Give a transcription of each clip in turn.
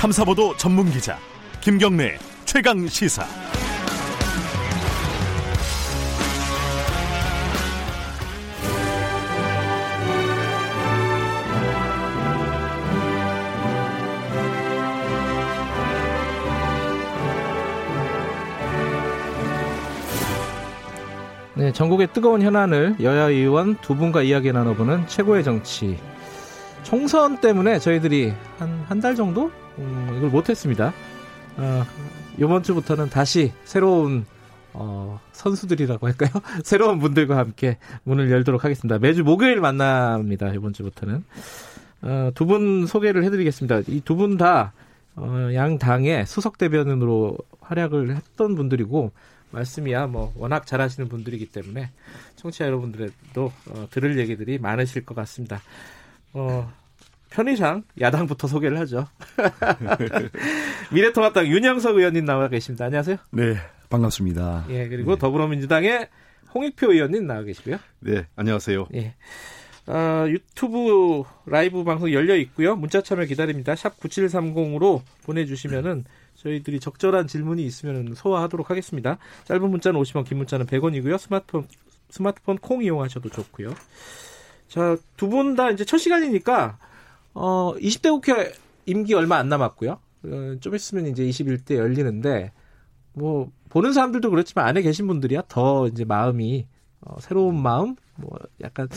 탐사보도 전문 기자 김경래 최강 시사. 네, 전국의 뜨거운 현안을 여야 의원 두 분과 이야기 나눠보는 최고의 정치. 총선 때문에 저희들이 한 한 달 정도 음, 이걸 못했습니다. 어, 이번 주부터는 다시 새로운 어, 선수들이라고 할까요? 새로운 분들과 함께 문을 열도록 하겠습니다. 매주 목요일 만납니다. 이번 주부터는 어, 두 분 소개를 해드리겠습니다. 이 두 분다 어, 양 당의 수석 대변인으로 활약을 했던 분들이고 말씀이야 뭐 워낙 잘하시는 분들이기 때문에 청취자 여러분들도 어, 들을 얘기들이 많으실 것 같습니다. 어, 편의상 야당부터 소개를 하죠. 미래통합당 윤영석 의원님 나와 계십니다. 안녕하세요. 네, 반갑습니다. 예, 그리고 네. 더불어민주당의 홍익표 의원님 나와 계시고요. 네, 안녕하세요. 예. 어, 유튜브 라이브 방송 열려 있고요. 문자 참여 기다립니다. 샵 9730으로 보내주시면은 저희들이 적절한 질문이 있으면 소화하도록 하겠습니다. 짧은 문자는 50원, 긴 문자는 100원이고요. 스마트폰 스마트폰 콩 이용하셔도 좋고요. 자, 두 분 다 이제 첫 시간이니까 어, 20대 국회 임기 얼마 안 남았고요. 어, 좀 있으면 이제 21대 열리는데 뭐 보는 사람들도 그렇지만 안에 계신 분들이야 더 이제 마음이 어, 새로운 마음, 뭐 약간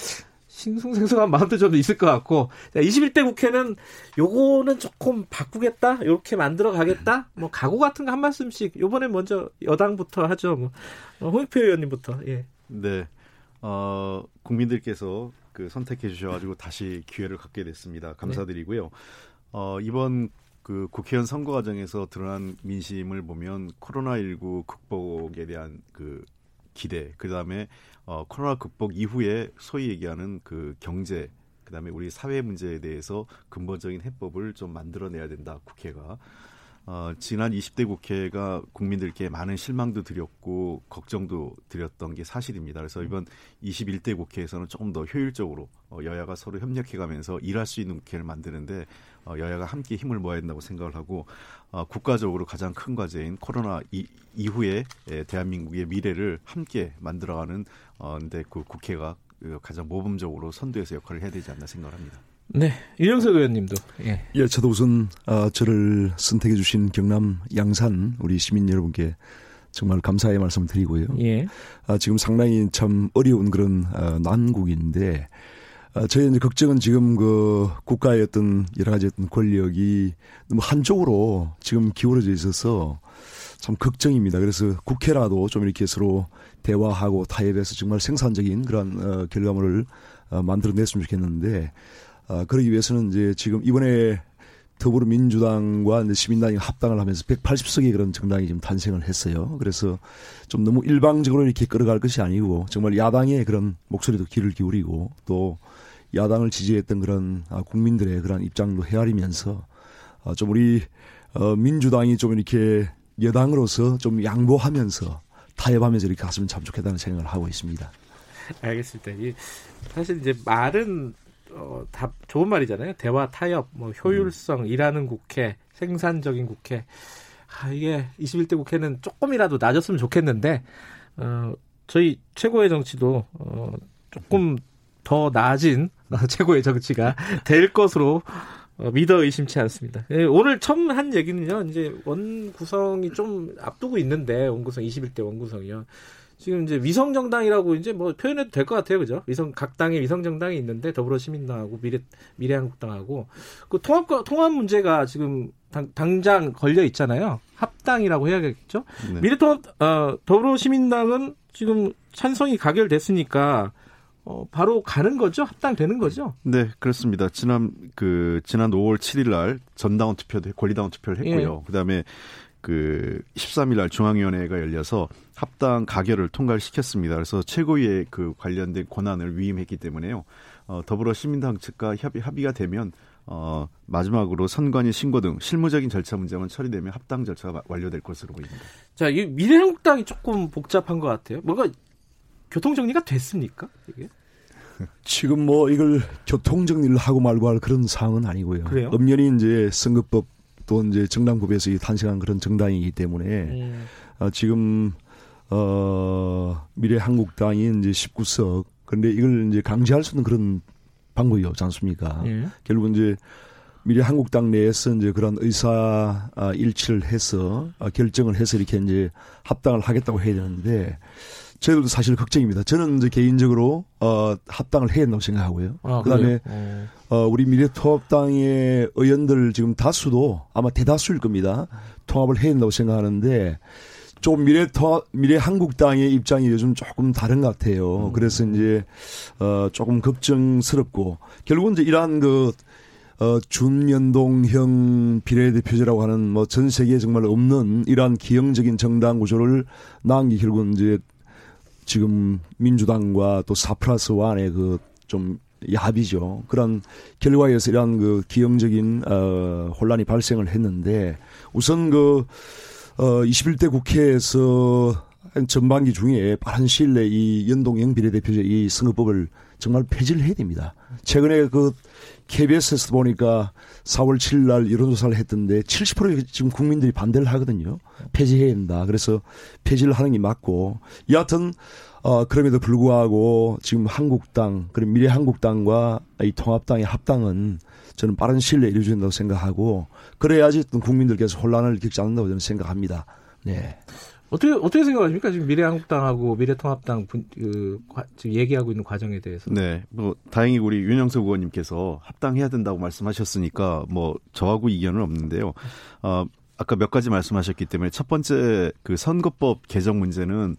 싱숭생숭한 마음도 좀 있을 것 같고 21대 국회는 요거는 조금 바꾸겠다, 이렇게 만들어 가겠다, 뭐 각오 같은 거 한 말씀씩 요번에 먼저 여당부터 하죠. 뭐 어, 홍익표 의원님부터 예. 네, 어, 국민들께서 그 선택해 주셔가지고 다시 기회를 갖게 됐습니다. 감사드리고요. 어, 이번 그 국회의원 선거 과정에서 드러난 민심을 보면 코로나19 극복에 대한 그 기대, 그 다음에 어, 코로나 극복 이후에 소위 얘기하는 그 경제, 그 다음에 우리 사회 문제에 대해서 근본적인 해법을 좀 만들어내야 된다, 국회가. 어, 지난 20대 국회가 국민들께 많은 실망도 드렸고 걱정도 드렸던 게 사실입니다. 그래서 이번 21대 국회에서는 조금 더 효율적으로 어, 여야가 서로 협력해가면서 일할 수 있는 국회를 만드는데 어, 여야가 함께 힘을 모아야 된다고 생각을 하고 어, 국가적으로 가장 큰 과제인 코로나 이, 이후에 에, 대한민국의 미래를 함께 만들어가는 어, 근데 그 국회가 그 가장 모범적으로 선두에서 역할을 해야 되지 않나 생각을 합니다. 네, 윤영석 의원님도 예. 예, 저도 우선 어, 저를 선택해 주신 경남 양산 우리 시민 여러분께 정말 감사의 말씀 드리고요. 예. 아, 지금 상당히 참 어려운 그런 어, 난국인데 아, 저희 이제 걱정은 지금 그 국가의 어떤 여러 가지 어떤 권력이 너무 한쪽으로 지금 기울어져 있어서 참 걱정입니다. 그래서 국회라도 좀 이렇게 서로 대화하고 타협해서 정말 생산적인 그런 어, 결과물을 어, 만들어냈으면 좋겠는데 아, 그러기 위해서는 이제 지금 이번에 더불어민주당과 시민당이 합당을 하면서 180석의 그런 정당이 지금 탄생을 했어요. 그래서 좀 너무 일방적으로 이렇게 끌어갈 것이 아니고 정말 야당의 그런 목소리도 귀를 기울이고 또 야당을 지지했던 그런 아, 국민들의 그런 입장도 헤아리면서 아, 좀 우리 어, 민주당이 좀 이렇게 여당으로서 좀 양보하면서 타협하면서 이렇게 갔으면 참 좋겠다는 생각을 하고 있습니다. 알겠습니다. 이, 사실 이제 말은 어, 다 좋은 말이잖아요. 대화, 타협, 뭐 효율성, 음. 일하는 국회, 생산적인 국회. 아, 이게 21대 국회는 조금이라도 낮았으면 좋겠는데 어, 저희 최고의 정치도 어, 조금 더 나아진 최고의 정치가 될 것으로 어, 믿어 의심치 않습니다. 예, 오늘 처음 한 얘기는요. 이제 원 구성이 좀 앞두고 있는데 원 구성 21대 원 구성이요. 지금 이제 위성 정당이라고 이제 뭐 표현해도 될 것 같아요, 그죠? 위성 각 당의 위성 정당이 있는데 더불어시민당하고 미래 미래한국당하고 그 통합 통합 문제가 지금 당, 당장 걸려 있잖아요. 합당이라고 해야겠죠? 네. 미래통합 어, 더불어시민당은 지금 찬성이 가결됐으니까 어, 바로 가는 거죠? 합당되는 거죠? 네, 그렇습니다. 지난 그 지난 5월 7일 날 전당원 투표도 권리당원 투표를 했고요. 예. 그다음에 그 13일 날 중앙위원회가 열려서 합당 가결을 통과를 시켰습니다. 그래서 최고위의 그 관련된 권한을 위임했기 때문에요. 어, 더불어 시민당 측과 협의 합의가 되면 어, 마지막으로 선관위 신고 등 실무적인 절차 문제만 처리되면 합당 절차가 완료될 것으로 보입니다. 자, 이 미래한국당이 조금 복잡한 것 같아요. 뭔가 교통 정리가 됐습니까? 이게? 지금 뭐 이걸 교통 정리를 하고 말고 할 그런 상황은 아니고요. 그래요? 엄연히 이제 선거법 또 이제 정당법에서 탄생한 그런 정당이기 때문에 음. 어, 지금 어 미래 한국당이 이제 19석 그런데 이걸 이제 강제할 수 있는 그런 방법이 없지 않습니까? 예. 결국 이제 미래 한국당 내에서 이제 그런 의사 아, 일치를 해서 아, 결정을 해서 이렇게 이제 합당을 하겠다고 해야 되는데 저희들도 사실 걱정입니다. 저는 이제 개인적으로 어 합당을 해야 된다고 생각하고요. 아, 그다음에 어. 어 우리 미래통합당의 의원들 지금 다수도 아마 대다수일 겁니다. 통합을 해야 된다고 생각하는데 좀 미래 터 미래 한국당의 입장이 요즘 조금 다른 것 같아요. 음. 그래서 이제 어 조금 걱정스럽고 결국은 이제 이러한 그 어, 준연동형 비례대표제라고 하는 뭐 전 세계에 정말 없는 이러한 기형적인 정당 구조를 낳은 게 결국은 이제 지금 민주당과 또 사플러스 완의 그좀 야합이죠. 그런 결과에서 이러한 그 기형적인 어, 혼란이 발생을 했는데 우선 그 어, 21대 국회에서 전반기 중에 빠른 시일 내에 이 연동형 비례대표제 이 선거법을 정말 폐지를 해야 됩니다. 최근에 그 KBS에서 보니까 4월 7일 날 여론조사를 했던데 70% 지금 국민들이 반대를 하거든요. 폐지해야 된다. 그래서 폐지를 하는 게 맞고 여하튼 어 그럼에도 불구하고 지금 한국당 그리고 미래 한국당과 이 통합당의 합당은 저는 빠른 시일 내에 이루어진다고 생각하고 그래야지 국민들께서 혼란을 겪지 않는다고 저는 생각합니다. 네. 어떻게 어떻게 생각하십니까? 지금 미래한국당하고 미래통합당 분, 그, 과, 지금 얘기하고 있는 과정에 대해서. 네, 뭐 다행히 우리 윤영석 의원님께서 합당해야 된다고 말씀하셨으니까 뭐 저하고 이견은 없는데요. 어, 아까 몇 가지 말씀하셨기 때문에 첫 번째 그 선거법 개정 문제는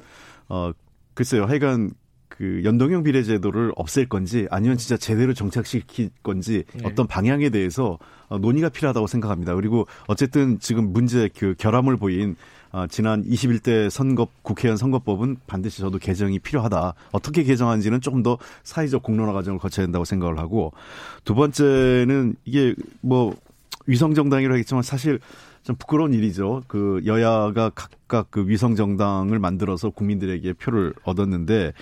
어 글쎄요, 하여간 그 연동형 비례제도를 없앨 건지 아니면 진짜 제대로 정착시킬 건지 네. 어떤 방향에 대해서 어, 논의가 필요하다고 생각합니다. 그리고 어쨌든 지금 문제 그 결함을 보인 어, 지난 21대 선거 국회의원 선거법은 반드시 저도 개정이 필요하다. 어떻게 개정하는지는 조금 더 사회적 공론화 과정을 거쳐야 된다고 생각을 하고 두 번째는 이게 뭐 위성 정당이라고 했지만 사실 좀 부끄러운 일이죠. 그 여야가 각각 그 위성 정당을 만들어서 국민들에게 표를 얻었는데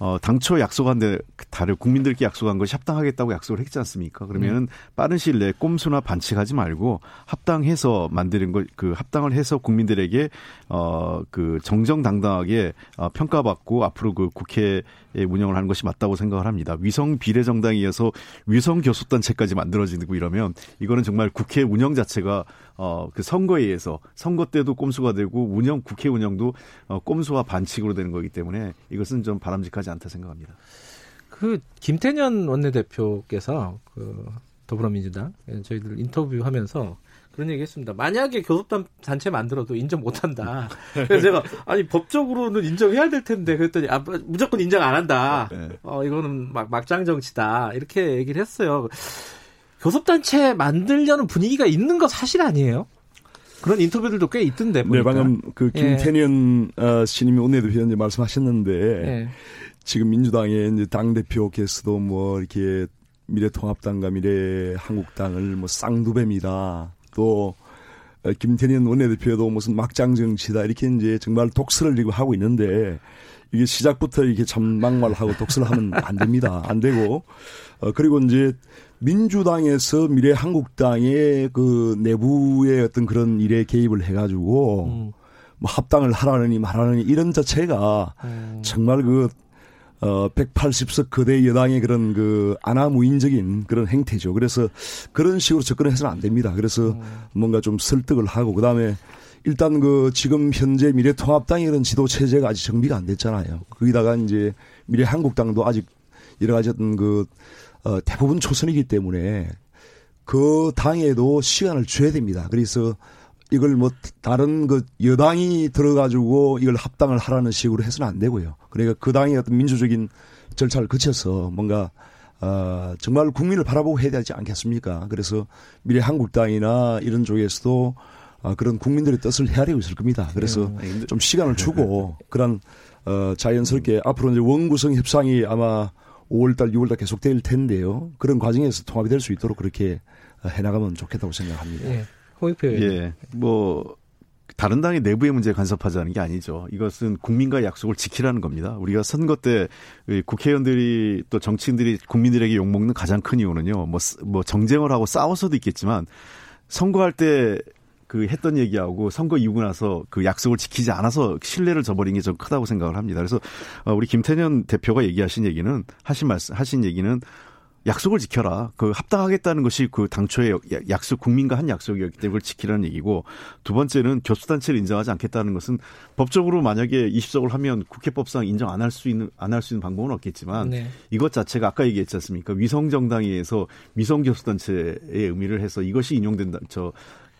어, 당초 약속한 데 다른 국민들께 약속한 것이 합당하겠다고 약속을 했지 않습니까? 그러면은 음. 빠른 시일 내에 꼼수나 반칙하지 말고 합당해서 만드는 것, 그 합당을 해서 국민들에게 어, 그 정정당당하게 어, 평가받고 앞으로 그 국회에 운영을 하는 것이 맞다고 생각을 합니다. 위성 비례 정당이어서 위성 교섭단체까지 만들어지고 이러면 이거는 정말 국회 운영 자체가 어, 그 선거에 의해서 선거 때도 꼼수가 되고 운영, 국회 운영도 어, 꼼수와 반칙으로 되는 거기 때문에 이것은 좀 바람직하지 않다 생각합니다. 그 김태년 원내대표께서 그 더불어민주당 저희들 인터뷰하면서 그런 얘기 했습니다. 만약에 교섭단 단체 만들어도 인정 못 한다. 그래서 제가, 아니, 법적으로는 인정해야 될 텐데, 그랬더니, 아, 무조건 인정 안 한다. 네. 어, 이거는 막, 막장 정치다. 이렇게 얘기를 했어요. 교섭단체 만들려는 분위기가 있는 거 사실 아니에요? 그런 인터뷰들도 꽤 있던데. 보니까. 네, 방금 그 예. 김태년 예. 씨님이 오늘도 말씀하셨는데 예. 지금 민주당의 이제 당 대표께서도 뭐 이렇게 미래통합당과 미래한국당을 뭐 쌍두뱀이다. 또 김태년 원내대표도 무슨 막장 정치다 이렇게 이제 정말 독설을 지금 하고 있는데 이게 시작부터 이렇게 전망말하고 독설을 하면 안 됩니다. 안 되고 어 그리고 이제 민주당에서 미래 한국당의 그 내부의 어떤 그런 일에 개입을 해가지고 음. 뭐 합당을 하라느니 말하느니 이런 자체가 음. 정말 그 어, 180석 거대 여당의 그런 그 아나무인적인 그런 행태죠. 그래서 그런 식으로 접근해서는 안 됩니다. 그래서 음. 뭔가 좀 설득을 하고 그 다음에 일단 그 지금 현재 미래통합당의 그런 지도 체제가 아직 정비가 안 됐잖아요. 거기다가 이제 미래한국당도 아직 여러 가지 어떤 그 어, 대부분 초선이기 때문에 그 당에도 시간을 줘야 됩니다. 그래서 이걸 뭐 다른 그 여당이 들어가지고 이걸 합당을 하라는 식으로 해서는 안 되고요. 그러니까 그 당의 어떤 민주적인 절차를 거쳐서 뭔가 어, 정말 국민을 바라보고 해야 되지 않겠습니까? 그래서 미래 한국당이나 이런 쪽에서도 어, 그런 국민들의 뜻을 헤아리고 있을 겁니다. 그래서 네. 좀 시간을 주고 그런 어, 자연스럽게 앞으로 이제 원구성 협상이 아마 5월달, 6월달 계속될 텐데요. 그런 과정에서 통합이 될 수 있도록 그렇게 해나가면 좋겠다고 생각합니다. 네. 홍익표 예. 뭐 다른 당의 내부의 문제에 간섭하자는 게 아니죠. 이것은 국민과의 약속을 지키라는 겁니다. 우리가 선거 때 국회의원들이 또 정치인들이 국민들에게 욕먹는 가장 큰 이유는요. 뭐, 뭐 정쟁을 하고 싸워서도 있겠지만 선거할 때 그 했던 얘기하고 선거 이후고 나서 그 약속을 지키지 않아서 신뢰를 저버린 게 좀 크다고 생각을 합니다. 그래서 어, 우리 김태년 대표가 얘기하신 얘기는 하신 말씀 하신 얘기는 약속을 지켜라. 그 합당하겠다는 것이 그 당초의 약속 국민과 한 약속이었기 때문에 그걸 지키라는 얘기고 두 번째는 교수 단체를 인정하지 않겠다는 것은 법적으로 만약에 20석을 하면 국회법상 인정 안 할 수 있는 안 할 수 있는 방법은 없겠지만 네. 이것 자체가 아까 얘기했지 않습니까? 위성 정당에 의해서 위성 교수 단체의 의미를 해서 이것이 인용된다. 저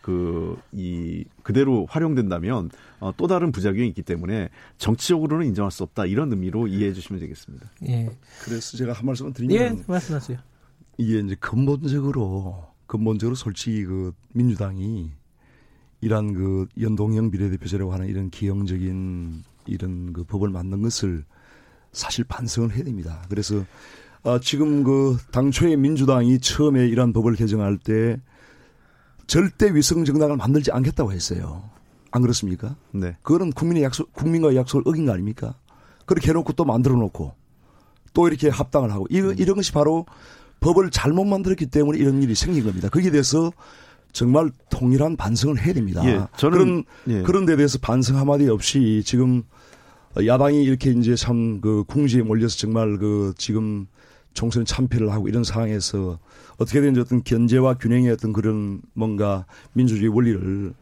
그, 이, 그대로 활용된다면, 어, 또 다른 부작용이 있기 때문에 정치적으로는 인정할 수 없다. 이런 의미로 이해해 주시면 되겠습니다. 예. 그래서 제가 한 말씀을 드리면. 예, 말씀하세요. 이게 이제 근본적으로, 근본적으로 솔직히 그 민주당이 이러한 그 연동형 비례대표제라고 하는 이런 기형적인 이런 그 법을 만든 것을 사실 반성을 해야 됩니다. 그래서 아, 지금 그 당초에 민주당이 처음에 이러한 법을 개정할 때 절대 위성 정당을 만들지 않겠다고 했어요. 안 그렇습니까? 네. 그거는 국민의 약속, 국민과의 약속을 어긴 거 아닙니까? 그렇게 해놓고 또 만들어 놓고 또 이렇게 합당을 하고 이, 음. 이런 것이 바로 법을 잘못 만들었기 때문에 이런 일이 생긴 겁니다. 거기에 대해서 정말 통일한 반성을 해야 됩니다. 예, 저는 그런 예. 그런 데 대해서 반성 한마디 없이 지금 야당이 이렇게 이제 참 그 궁지에 몰려서 정말 그 지금 총선 참패를 하고 이런 상황에서 어떻게든 어떤 견제와 균형의 어떤 그런 뭔가 민주주의 원리를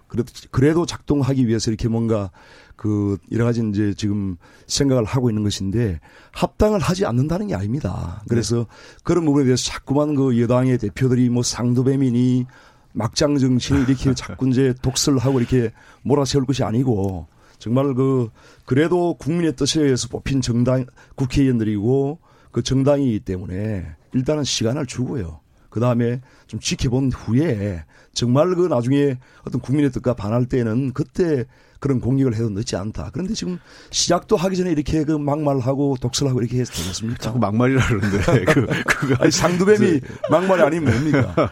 그래도 작동하기 위해서 이렇게 뭔가 그 여러 가지 이제 지금 생각을 하고 있는 것인데 합당을 하지 않는다는 게 아닙니다. 그래서 네. 그런 부분에 대해서 자꾸만 그 여당의 대표들이 뭐 상도배민이 막장 정신이 이렇게 자꾸 이제 독설을 하고 이렇게 몰아세울 것이 아니고 정말 그 그래도 국민의 뜻에 의해서 뽑힌 정당 국회의원들이고 그 정당이기 때문에 일단은 시간을 주고요. 그 다음에 좀 지켜본 후에 정말 그 나중에 어떤 국민의 뜻과 반할 때는 그때 그런 공격을 해도 늦지 않다. 그런데 지금 시작도 하기 전에 이렇게 그 막말하고 독설하고 이렇게 해서 되겠습니까? 자꾸 막말이라 그러는데 그 그거 아니 상두뱀이 막말이 아니면 뭡니까?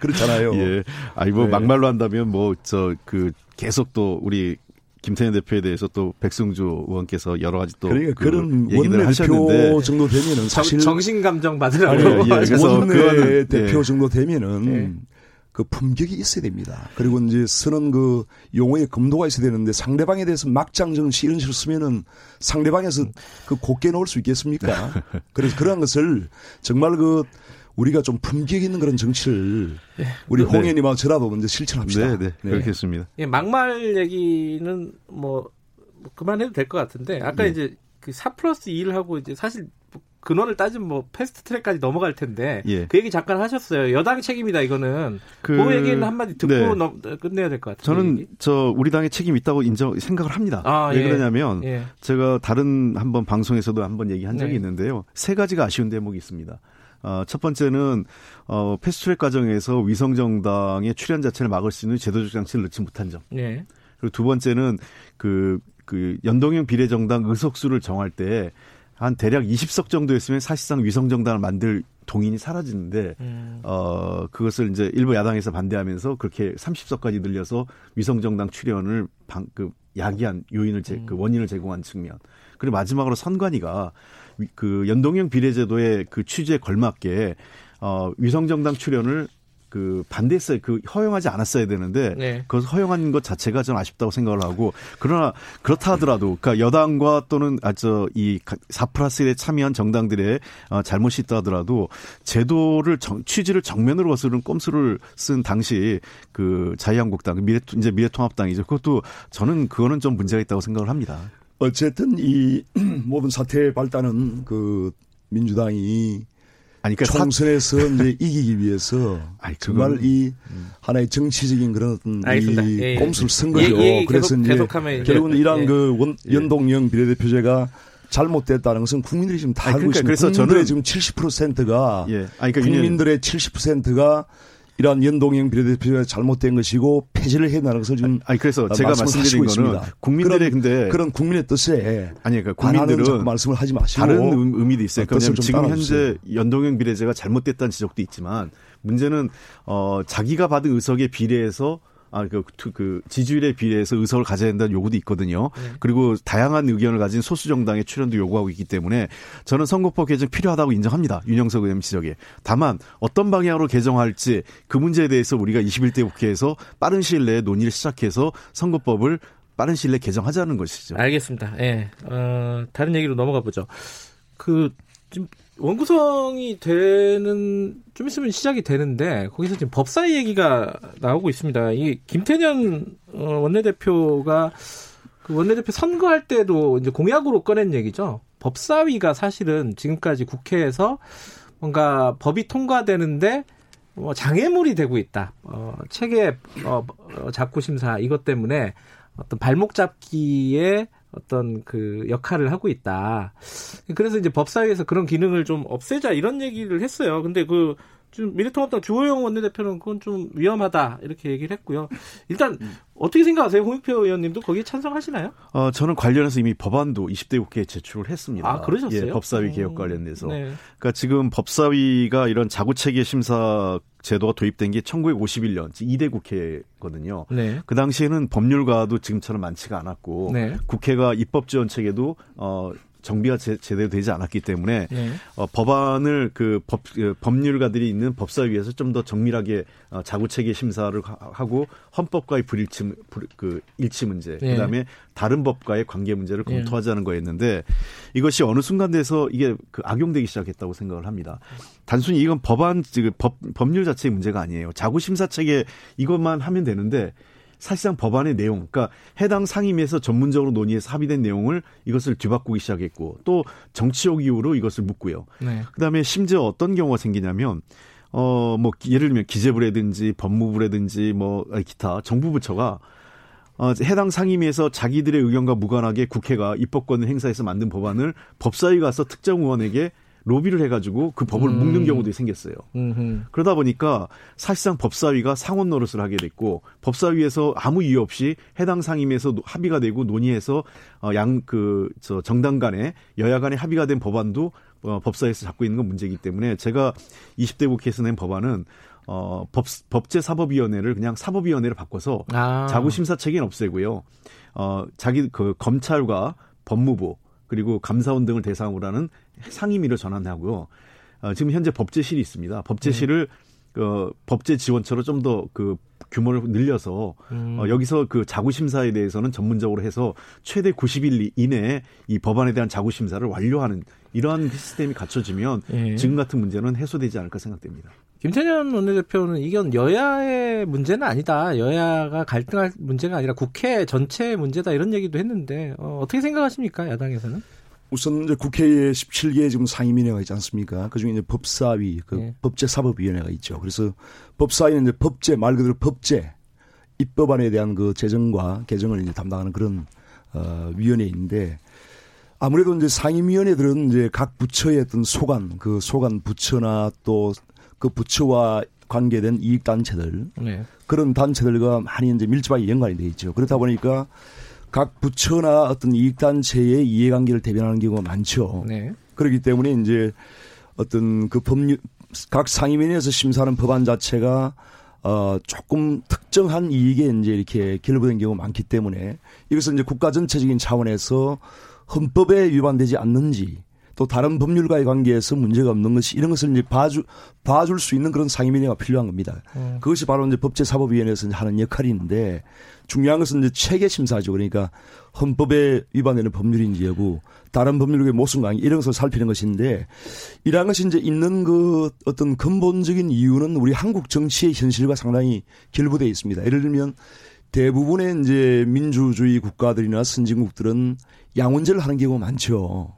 그렇잖아요. 예. 아니 뭐 네. 막말로 한다면 뭐 저 그 계속 또 우리 김태현 대표에 대해서 또 백승주 의원께서 여러 가지 또 그러니까 그 그런 얘기를 하셨는데 정도 되면은 사실 정신 감정 받으라고 예, 그래서 그 대표 정도 되면은 네. 그 품격이 있어야 됩니다. 그리고 이제 쓰는 그 용어의 검도가 있어야 되는데 상대방에 대해서 막장 정시 이런 식으로 쓰면은 상대방에서 그 곱게 넣을 수 있겠습니까? 그래서 그러한 것을 정말 그 우리가 좀 품격 있는 그런 정치를 네. 우리 네. 홍현이와 저라도 먼저 실천합시다. 네, 네. 네. 그렇겠습니다. 예, 막말 얘기는 뭐, 뭐 그만해도 될 것 같은데 아까 네. 이제 그4 플러스 2를 하고 이제 사실 근원을 따지면 뭐 패스트 트랙까지 넘어갈 텐데 예. 그 얘기 잠깐 하셨어요. 여당 책임이다 이거는. 그, 그 얘기는 한마디 듣고 네. 넘, 끝내야 될 것 같아요. 저는 저 우리 당의 책임 이 있다고 인정 생각을 합니다. 아, 왜 예. 그러냐면 예. 제가 다른 한번 방송에서도 한번 얘기한 적이 네. 있는데요. 세 가지가 아쉬운 대목이 있습니다. 어, 첫 번째는 어, 패스트트랙 과정에서 위성 정당의 출연 자체를 막을 수 있는 제도적 장치를 넣지 못한 점. 네. 그리고 두 번째는 그, 그 연동형 비례정당 의석수를 정할 때 한 대략 20석 정도였으면 사실상 위성 정당을 만들 동인이 사라지는데 음. 어 그것을 이제 일부 야당에서 반대하면서 그렇게 30석까지 늘려서 위성 정당 출연을 방, 그 야기한 요인을 제, 그 음. 원인을 제공한 측면. 그리고 마지막으로 선관위가 그 연동형 비례제도의 그 취지에 걸맞게 어 위성정당 출연을 그 반대했어요. 그 허용하지 않았어야 되는데 네. 그것 허용한 것 자체가 좀 아쉽다고 생각을 하고 그러나 그렇다 하더라도 그러니까 여당과 또는 아 저 이4 플러스 1에 참여한 정당들의 어, 잘못이 있다 하더라도 제도를 정, 취지를 정면으로 거스르는 꼼수를 쓴 당시 그 자유한국당 미래 이제 미래통합당이죠. 그것도 저는 그거는 좀 문제가 있다고 생각을 합니다. 어쨌든 이 모든 사태의 발단은 그 민주당이 아니, 그러니까 총선에서 사... 이제 이기기 위해서 아니, 정말 이 음. 하나의 정치적인 그런 어떤 알겠습니다. 이 예, 예. 꼼수를 쓴 거죠. 예, 예, 그래서 계속, 이제 결국은 이러한 예. 그 원, 예. 연동형 비례대표제가 잘못됐다는 것은 국민들이 지금 다 알고 그러니까, 있습니다. 그래서 국민들의 저는 지금 70%가 예. 아니, 그러니까 국민들의 70%가 이러한 연동형 비례대표가 잘못된 것이고 폐지를 해야 하는 것을 지금 아니 그래서 제가 말씀드린 거는 있습니다. 국민들의 그런, 근데 그런 국민의 뜻에 아니 그러니까 국민들은 말씀을 하지 마시고 다른 의미도 있어요. 그러니까 지금 현재 연동형 비례제가 잘못됐다는 지적도 있지만 문제는 어 자기가 받은 의석에 비례해서 아, 그, 그, 지지율에 비례해서 의석을 가져야 된다는 요구도 있거든요. 네. 그리고 다양한 의견을 가진 소수 정당의 출연도 요구하고 있기 때문에 저는 선거법 개정 필요하다고 인정합니다. 윤영석 의원 지적에. 다만 어떤 방향으로 개정할지 그 문제에 대해서 우리가 21대 국회에서 빠른 시일 내에 논의를 시작해서 선거법을 빠른 시일 내에 개정하자는 것이죠. 알겠습니다. 예. 네. 어, 다른 얘기로 넘어가 보죠. 그, 지금 원구성이 되는 좀 있으면 시작이 되는데 거기서 지금 법사위 얘기가 나오고 있습니다. 이 김태년 어, 원내대표가 그 원내대표 선거할 때도 이제 공약으로 꺼낸 얘기죠. 법사위가 사실은 지금까지 국회에서 뭔가 법이 통과되는데 뭐 장애물이 되고 있다. 어, 체계 어, 어, 잡고 심사 이것 때문에 어떤 발목 잡기에 어떤 그 역할을 하고 있다. 그래서 이제 법사위에서 그런 기능을 좀 없애자 이런 얘기를 했어요. 근데 그 지금 미래통합당 주호영 원내대표는 그건 좀 위험하다 이렇게 얘기를 했고요. 일단 음. 어떻게 생각하세요? 홍익표 의원님도 거기에 찬성하시나요? 어, 저는 관련해서 이미 법안도 20대 국회에 제출을 했습니다. 아, 그러셨어요? 예, 법사위 개혁 음, 관련돼서. 네. 그러니까 지금 법사위가 이런 자구체계 심사 제도가 도입된 게 1951년 2대 국회거든요. 네. 그 당시에는 법률가도 지금처럼 많지가 않았고 네. 국회가 입법 지원 체계도 어 정비가 제, 대로 되지 않았기 때문에 네. 어, 법안을 그 법, 그 법률가들이 있는 법사위에서 좀 더 정밀하게 어, 자구체계 심사를 하고 헌법과의 불일치 불, 그 일치 문제 네. 그다음에 다른 법과의 관계 문제를 네. 검토하자는 거였는데 이것이 어느 순간 돼서 이게 그 악용되기 시작했다고 생각을 합니다. 단순히 이건 법안 그 법, 법률 자체의 문제가 아니에요. 자구 심사 체계 이것만 하면 되는데 사실상 법안의 내용, 그러니까 해당 상임위에서 전문적으로 논의해서 합의된 내용을 이것을 뒤바꾸기 시작했고 또 정치적 이유로 이것을 묻고요. 네. 그다음에 심지어 어떤 경우가 생기냐면 어 뭐 예를 들면 기재부라든지 법무부라든지 뭐 기타 정부 부처가 어, 해당 상임위에서 자기들의 의견과 무관하게 국회가 입법권을 행사해서 만든 법안을 법사위 가서 특정 의원에게 로비를 해가지고 그 법을 음. 묶는 경우도 생겼어요. 음흠. 그러다 보니까 사실상 법사위가 상원 노릇을 하게 됐고 법사위에서 아무 이유 없이 해당 상임에서 합의가 되고 논의해서 어, 양그 저 정당 간에 여야 간에 합의가 된 법안도 어, 법사위에서 잡고 있는 건 문제이기 때문에 제가 20대 국회에서 낸 법안은 어, 법, 법제사법위원회를 그냥 사법위원회로 바꿔서 아. 자구심사 체계는 없애고요. 어, 자기 그 검찰과 법무부 그리고 감사원 등을 대상으로 하는 상임위를 전환하고요. 어, 지금 현재 법제실이 있습니다. 법제실을 네. 어, 법제 지원처로 좀 더 그 규모를 늘려서 음. 어, 여기서 그 자구 심사에 대해서는 전문적으로 해서 최대 90일 이내에 이 법안에 대한 자구 심사를 완료하는 이러한 시스템이 갖춰지면 예. 지금 같은 문제는 해소되지 않을까 생각됩니다. 김태년 원내대표는 이건 여야의 문제는 아니다. 여야가 갈등할 문제가 아니라 국회 전체의 문제다 이런 얘기도 했는데 어, 어떻게 생각하십니까 야당에서는? 우선 이제 국회에 17개 지금 상임위원회가 있지 않습니까? 그 중에 이제 법사위, 그 네. 법제사법위원회가 있죠. 그래서 법사위는 이제 법제 말 그대로 법제 입법안에 대한 그 제정과 개정을 이제 담당하는 그런 어 위원회인데 아무래도 이제 상임위원회들은 이제 각 부처의 어떤 소관, 그 소관 부처나 또 그 부처와 관계된 이익 단체들 네. 그런 단체들과 많이 이제 밀접하게 연관이 돼 있죠. 그렇다 보니까 각 부처나 어떤 이익단체의 이해관계를 대변하는 경우가 많죠. 네. 그렇기 때문에 이제 어떤 그 법률, 각 상임위에서 심사하는 법안 자체가 어, 조금 특정한 이익에 이제 이렇게 결부된 경우가 많기 때문에 이것은 이제 국가 전체적인 차원에서 헌법에 위반되지 않는지 또 다른 법률과의 관계에서 문제가 없는 것이 이런 것을 이제 봐주, 봐줄 수 있는 그런 상임위가 필요한 겁니다. 음. 그것이 바로 이제 법제사법위원회에서 하는 역할인데 중요한 것은 이제 체계 심사죠. 그러니까 헌법에 위반되는 법률인지 여부, 다른 법률의 모순강의 이런 것을 살피는 것인데 이러한 것이 이제 있는 그 어떤 근본적인 이유는 우리 한국 정치의 현실과 상당히 결부되어 있습니다. 예를 들면 대부분의 이제 민주주의 국가들이나 선진국들은 양원제를 하는 경우가 많죠.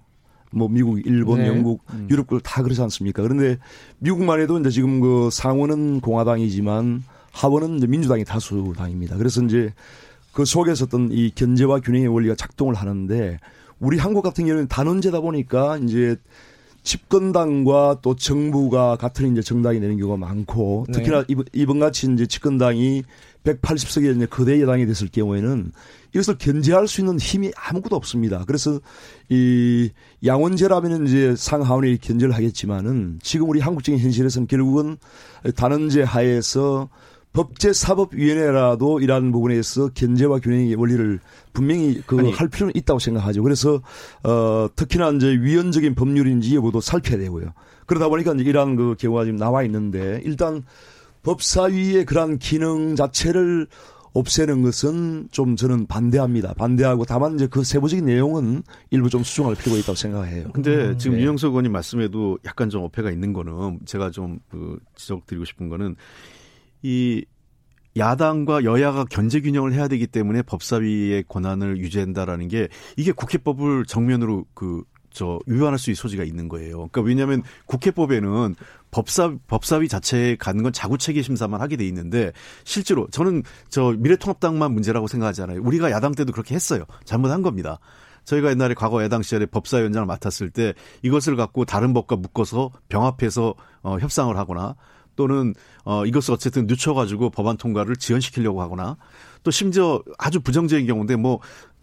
뭐 미국, 일본, 네. 영국, 음. 유럽들 다 그렇지 않습니까? 그런데 미국만 해도 이제 지금 그 상원은 공화당이지만 하원은 이제 민주당이 다수당입니다. 그래서 이제 그 속에서 어떤 이 견제와 균형의 원리가 작동을 하는데 우리 한국 같은 경우는 단원제다 보니까 이제 집권당과 또 정부가 같은 이제 정당이 되는 경우가 많고 네. 특히나 네. 이번 같이 이제 집권당이 180석의 이제 거대 여당이 됐을 경우에는 이것을 견제할 수 있는 힘이 아무것도 없습니다. 그래서 이 양원제라면 이제 상하원이 견제를 하겠지만은 지금 우리 한국적인 현실에서는 결국은 단원제 하에서 법제사법위원회라도 이러한 부분에서 견제와 균형의 원리를 분명히 그할 필요는 있다고 생각하죠. 그래서 어 특히나 이제 위헌적인 법률인지 여부도 살펴야 되고요. 그러다 보니까 이제 이러한 그 경우가 지금 나와 있는데 일단 법사위의 그러한 기능 자체를 없애는 것은 좀 저는 반대합니다. 반대하고 다만 이제 그 세부적인 내용은 일부 좀 수정할 필요가 있다고 생각해요. 근데 지금 네. 유영석 의원님 말씀에도 약간 좀 어폐가 있는 거는 제가 좀 그 지적드리고 싶은 거는 이 야당과 여야가 견제 균형을 해야 되기 때문에 법사위의 권한을 유지한다라는 게 이게 국회법을 정면으로 그 저 위반할 수 있는 소지가 있는 거예요. 그러니까 왜냐하면 국회법에는 법사 법사위 자체에 가는 건 자구체계 심사만 하게 돼 있는데 실제로 저는 저 미래통합당만 문제라고 생각하지 않아요. 우리가 야당 때도 그렇게 했어요. 잘못한 겁니다. 저희가 옛날에 과거 야당 시절에 법사위원장을 맡았을 때 이것을 갖고 다른 법과 묶어서 병합해서 어, 협상을 하거나 또는 어 이것을 어쨌든 늦춰가지고 법안 통과를 지연시키려고 하거나 또 심지어 아주 부정적인 경우인데 뭐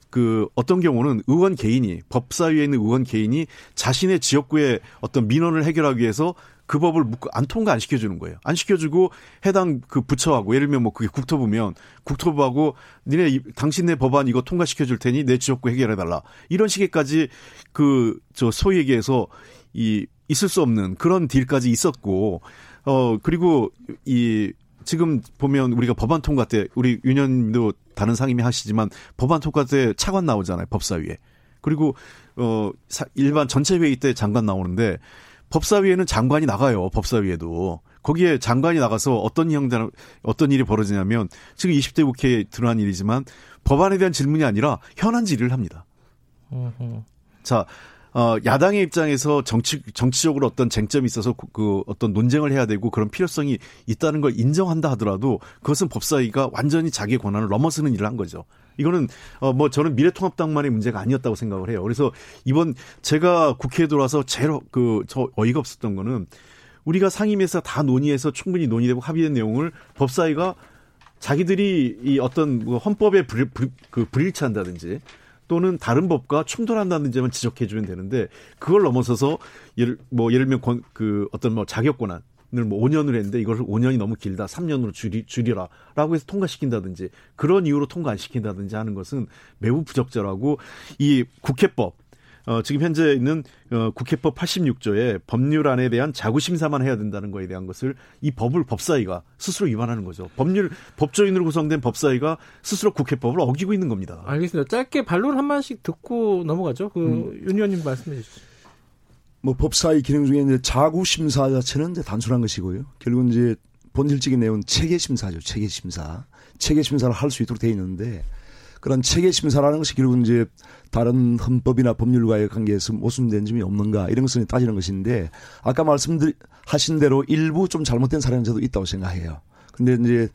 그 어떤 경우는 의원 개인이 법사위에 있는 의원 개인이 자신의 지역구의 어떤 민원을 해결하기 위해서 그 법을 안 통과 안 시켜주는 거예요. 안 시켜주고 해당 그 부처하고 예를 들면 뭐 그게 국토부면 국토부하고 니네 당신네 법안 이거 통과시켜줄 테니 내 지역구 해결해달라 이런 식의까지 그 저 소위 얘기해서 이 있을 수 없는 그런 딜까지 있었고 어, 그리고 이 지금 보면 우리가 법안 통과 때 우리 유년도 다른 상임위 하시지만 법안 통과 때 차관 나오잖아요. 법사위에. 그리고 어 일반 전체 회의 때 장관 나오는데 법사위에는 장관이 나가요. 법사위에도. 거기에 장관이 나가서 어떤 형들 어떤 일이 벌어지냐면 지금 20대 국회에 드러난 일이지만 법안에 대한 질문이 아니라 현안 질의를 합니다. 자, 어, 야당의 입장에서 정치, 정치적으로 어떤 쟁점이 있어서 그, 그 어떤 논쟁을 해야 되고 그런 필요성이 있다는 걸 인정한다 하더라도 그것은 법사위가 완전히 자기의 권한을 넘어서는 일을 한 거죠. 이거는 어 뭐 저는 미래통합당만의 문제가 아니었다고 생각을 해요. 그래서 이번 제가 국회에 들어와서 제일 그 저 어이가 없었던 거는 우리가 상임위에서 다 논의해서 충분히 논의되고 합의된 내용을 법사위가 자기들이 이 어떤 뭐 헌법에 불, 불, 그 불일치한다든지 또는 다른 법과 충돌한다는 점만 지적해 주면 되는데 그걸 넘어서서 예를 뭐 예를 들면 권, 그 어떤 뭐 자격 권한 을뭐 5년을 했는데 이것을 5년이 너무 길다. 3년으로 줄이, 줄이라. 라고 해서 통과시킨다든지 그런 이유로 통과 안 시킨다든지 하는 것은 매우 부적절하고 이 국회법 어, 지금 현재 있는 어, 국회법 86조에 법률안에 대한 자구 심사만 해야 된다는 거에 대한 것을 이 법을 법사위가 스스로 위반하는 거죠. 법률 법조인으로 구성된 법사위가 스스로 국회법을 어기고 있는 겁니다. 알겠습니다. 짧게 반론 한 마디씩 듣고 넘어가죠. 그 음. 윤 의원님 말씀해 주시죠. 뭐 법사위 기능 중에 이제 자구 심사 자체는 이제 단순한 것이고요. 결국은 이제 본질적인 내용은 체계 심사죠. 체계 심사. 체계 심사를 할 수 있도록 돼 있는데 그런 체계 심사라는 것이 결국은 이제 다른 헌법이나 법률과의 관계에서 모순된 점이 없는가 이런 것을 따지는 것인데 아까 말씀하신 대로 일부 좀 잘못된 사례는 저도 있다고 생각해요. 근데 이제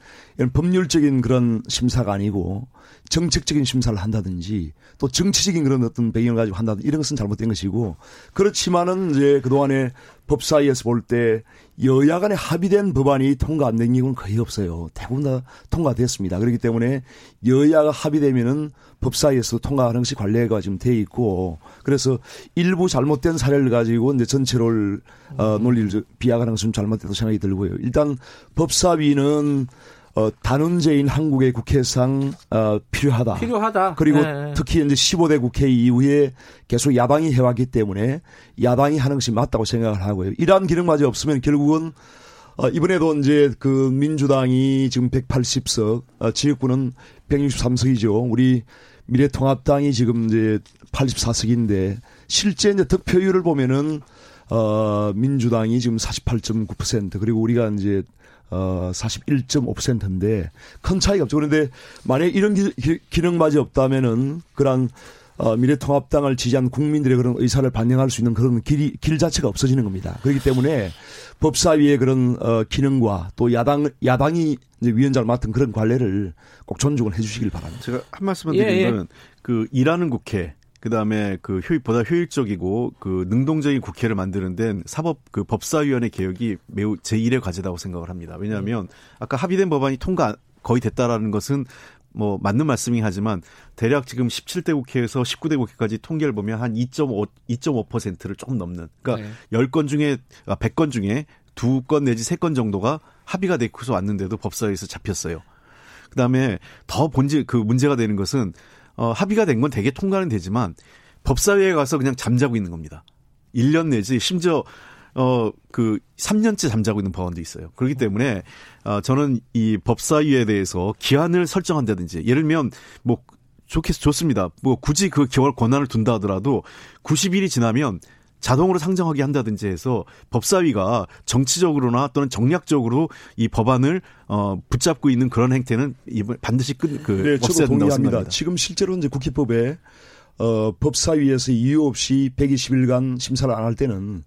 법률적인 그런 심사가 아니고 정책적인 심사를 한다든지 또 정치적인 그런 어떤 배경을 가지고 한다든지 이런 것은 잘못된 것이고 그렇지만은 이제 그동안에 법사위에서 볼 때 여야 간에 합의된 법안이 통과 안 된 경우는 거의 없어요. 대부분 다 통과됐습니다. 그렇기 때문에 여야가 합의되면은 법사위에서 통과하는 것이 관례가 지금 돼 있고 그래서 일부 잘못된 사례를 가지고 이제 전체를 어, 논리를 비약하는 것은 잘못됐다고 생각이 들고요. 일단 법사위는 어, 단원제인 한국의 국회상 어, 필요하다. 필요하다. 그리고 네. 특히 이제 15대 국회 이후에 계속 야당이 해왔기 때문에 야당이 하는 것이 맞다고 생각을 하고요. 이러한 기능마저 없으면 결국은 어, 이번에도 이제 그 민주당이 지금 180석, 어, 지역구는 163석이죠. 우리 미래통합당이 지금 이제 84석인데 실제 이제 득표율을 보면은 어, 민주당이 지금 48.9% 그리고 우리가 이제 어, 41.5%인데 큰 차이가 없죠. 그런데 만약 이런 기, 기능마저 없다면은 그런 어, 미래통합당을 지지한 국민들의 그런 의사를 반영할 수 있는 그런 길이, 길 자체가 없어지는 겁니다. 그렇기 때문에 법사위의 그런 어, 기능과 또 야당 야당이 이제 위원장을 맡은 그런 관례를 꼭 존중을 해주시길 바랍니다. 제가 한 말씀만 드리면 예, 예. 그 일하는 국회 그다음에 그 효율 보다 효율적이고 그 능동적인 국회를 만드는 데는 사법 그 법사위원회 개혁이 매우 제1의 과제라고 생각을 합니다. 왜냐하면 아까 합의된 법안이 통과 거의 됐다라는 것은 뭐 맞는 말씀이긴 하지만 대략 지금 17대 국회에서 19대 국회까지 통계를 보면 한 2.5 2.5%를 조금 넘는 그러니까 네. 10건 중에 아 100건 중에 두 건 내지 세 건 정도가 합의가 되고서 왔는데도 법사위에서 잡혔어요. 그다음에 더 본질 그 문제가 되는 것은 어 합의가 된 건 되게 통과는 되지만 법사위에 가서 그냥 잠자고 있는 겁니다. 1년 내지 심지어 어 그 3년째 잠자고 있는 법안도 있어요. 그렇기 때문에 어 저는 이 법사위에 대해서 기한을 설정한다든지 예를 들면 뭐 좋겠 좋습니다. 뭐 굳이 그 개월 권한을 둔다 하더라도 90일이 지나면 자동으로 상정하게 한다든지 해서 법사위가 정치적으로나 또는 정략적으로 이 법안을 어 붙잡고 있는 그런 행태는 반드시 끝 그 네, 저도 동의합니다. 지금 실제로 이제 국회법에 어 법사위에서 이유 없이 120일간 심사를 안 할 때는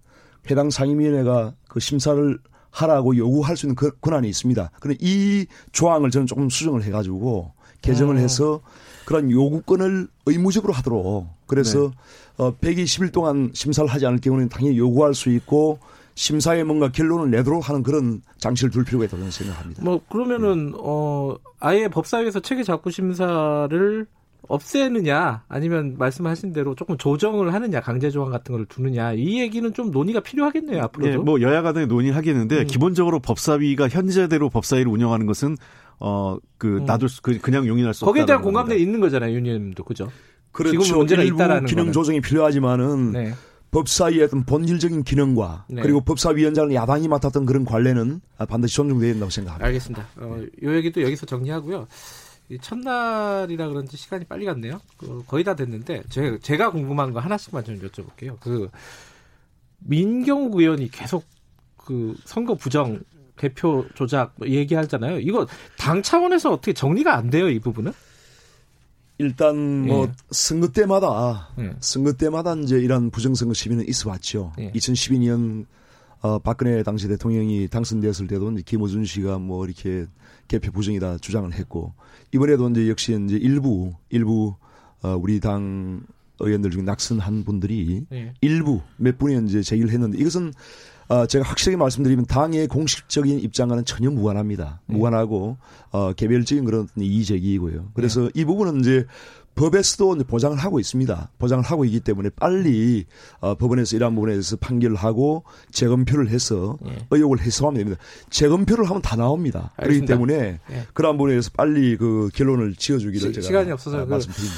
해당 상임위원회가 그 심사를 하라고 요구할 수 있는 그 권한이 있습니다. 그런데 이 조항을 저는 조금 수정을 해가지고 개정을 아. 해서 그런 요구권을 의무적으로 하도록 그래서 네. 어 120일 동안 심사를 하지 않을 경우는 당연히 요구할 수 있고 심사에 뭔가 결론을 내도록 하는 그런 장치를 둘 필요가 있다고 생각합니다. 뭐 그러면은 어 아예 법사위에서 체계 작구 심사를 없애느냐 아니면 말씀하신 대로 조금 조정을 하느냐 강제 조항 같은 걸 두느냐 이 얘기는 좀 논의가 필요하겠네요 앞으로도. 네, 뭐 여야 간에 논의하겠는데 음. 기본적으로 법사위가 현재대로 법사위를 운영하는 것은 어그 음. 놔둘 수 그, 그냥 용인할 수 거기에 대한 공감대 있는 거잖아요 윤님도 그죠? 그렇죠. 지금 문제가 있다라는 기능 거는. 조정이 필요하지만은 네. 법사위의 어떤 본질적인 기능과 네. 그리고 법사위원장을 야당이 맡았던 그런 관례는 반드시 존중돼야 된다고 생각합니다. 알겠습니다. 어, 요 얘기도 여기서 정리하고요. 첫날이라 그런지 시간이 빨리 갔네요. 그 거의 다 됐는데 제가, 제가 궁금한 거 하나씩만 좀 여쭤볼게요. 그 민경욱 의원이 계속 그 선거 부정 대표 조작 뭐 얘기하잖아요. 이거 당 차원에서 어떻게 정리가 안 돼요, 이 부분은? 일단 뭐 예. 선거 때마다 예. 선거 때마다 이제 이런 부정선거 시비는 있어 왔죠. 예. 2012년 어 박근혜 당시 대통령이 당선되었을 때도 이제 김호준 씨가 뭐 이렇게 개표 부정이다 주장을 했고 이번에도 이제 역시 이제 일부 일부 어 우리 당 의원들 중에 낙선한 분들이 예. 일부 몇 분이 이제 제기를 했는데 이것은 어, 제가 확실하게 말씀드리면 당의 공식적인 입장과는 전혀 무관합니다. 네. 무관하고 어, 개별적인 그런 이의제기이고요. 그래서 네. 이 부분은 이제 법에서도 보장을 하고 있습니다. 보장을 하고 있기 때문에 빨리 어, 법원에서 이러한 부분에 대해서 판결을 하고 재검표를 해서 네. 의혹을 해소하면 됩니다. 재검표를 하면 다 나옵니다. 알겠습니다. 그렇기 때문에 네. 그러한 부분에 대해서 빨리 그 결론을 지어주기를 시, 제가 시간이 없어서 그 말씀드립니다.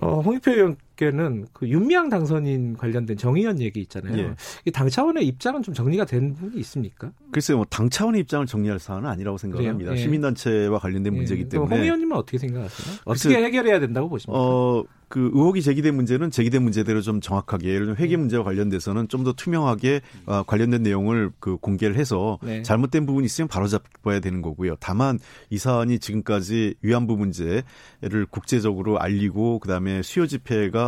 어, 홍익표 의원 께는 그 윤미향 당선인 관련된 정의연 얘기 있잖아요. 예. 당 차원의 입장은 좀 정리가 된 부분이 있습니까? 글쎄요, 뭐 당 차원의 입장을 정리할 사안은 아니라고 생각합니다. 예. 시민단체와 관련된 예. 문제이기 때문에. 홍 의원님은 어떻게 생각하세요? 어떻게 해결해야 된다고 보십니까? 어, 그 의혹이 제기된 문제는 제기된 문제대로 좀 정확하게 예를 들면 회계 네. 문제와 관련돼서는 좀 더 투명하게 어, 관련된 내용을 그 공개를 해서 네. 잘못된 부분이 있으면 바로 잡아야 되는 거고요. 다만 이 사안이 지금까지 위안부 문제를 국제적으로 알리고 그다음에 수요 집회가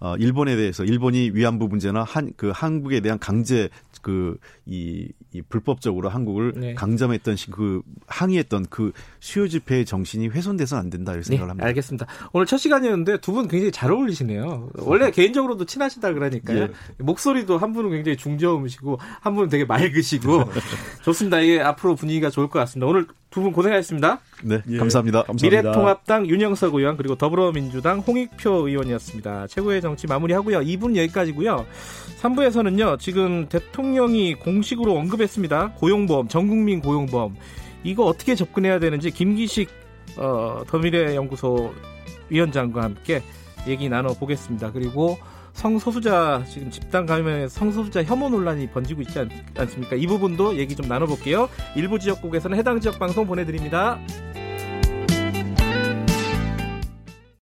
어 일본에 대해서 일본이 위안부 문제나 한 그 한국에 대한 강제 그이 이 불법적으로 한국을 네. 강점했던 그 항의했던 그 수요 집회의 정신이 훼손돼서는 안 된다 이렇게 생각을 네, 합니다. 알겠습니다. 오늘 첫 시간이었는데 두 분 굉장히 잘 어울리시네요. 원래 개인적으로도 친하시다 그러니까요. 예. 목소리도 한 분은 굉장히 중저음이시고 한 분은 되게 맑으시고 좋습니다. 이게 앞으로 분위기가 좋을 것 같습니다. 오늘 두 분 고생하셨습니다. 네, 예. 감사합니다. 감사합니다. 미래통합당 윤영석 의원 그리고 더불어민주당 홍익표 의원이었습니다. 최고의 정치 마무리하고요. 2분 여기까지고요. 3부에서는요. 지금 대통령이 공식으로 언급했습니다. 고용보험, 전국민 고용보험. 이거 어떻게 접근해야 되는지 김기식 어, 더미래연구소 위원장과 함께 얘기 나눠보겠습니다. 그리고 성소수자 지금 집단 감염에 성소수자 혐오 논란이 번지고 있지 않, 않습니까? 이 부분도 얘기 좀 나눠볼게요. 일부 지역국에서는 해당 지역 방송 보내드립니다.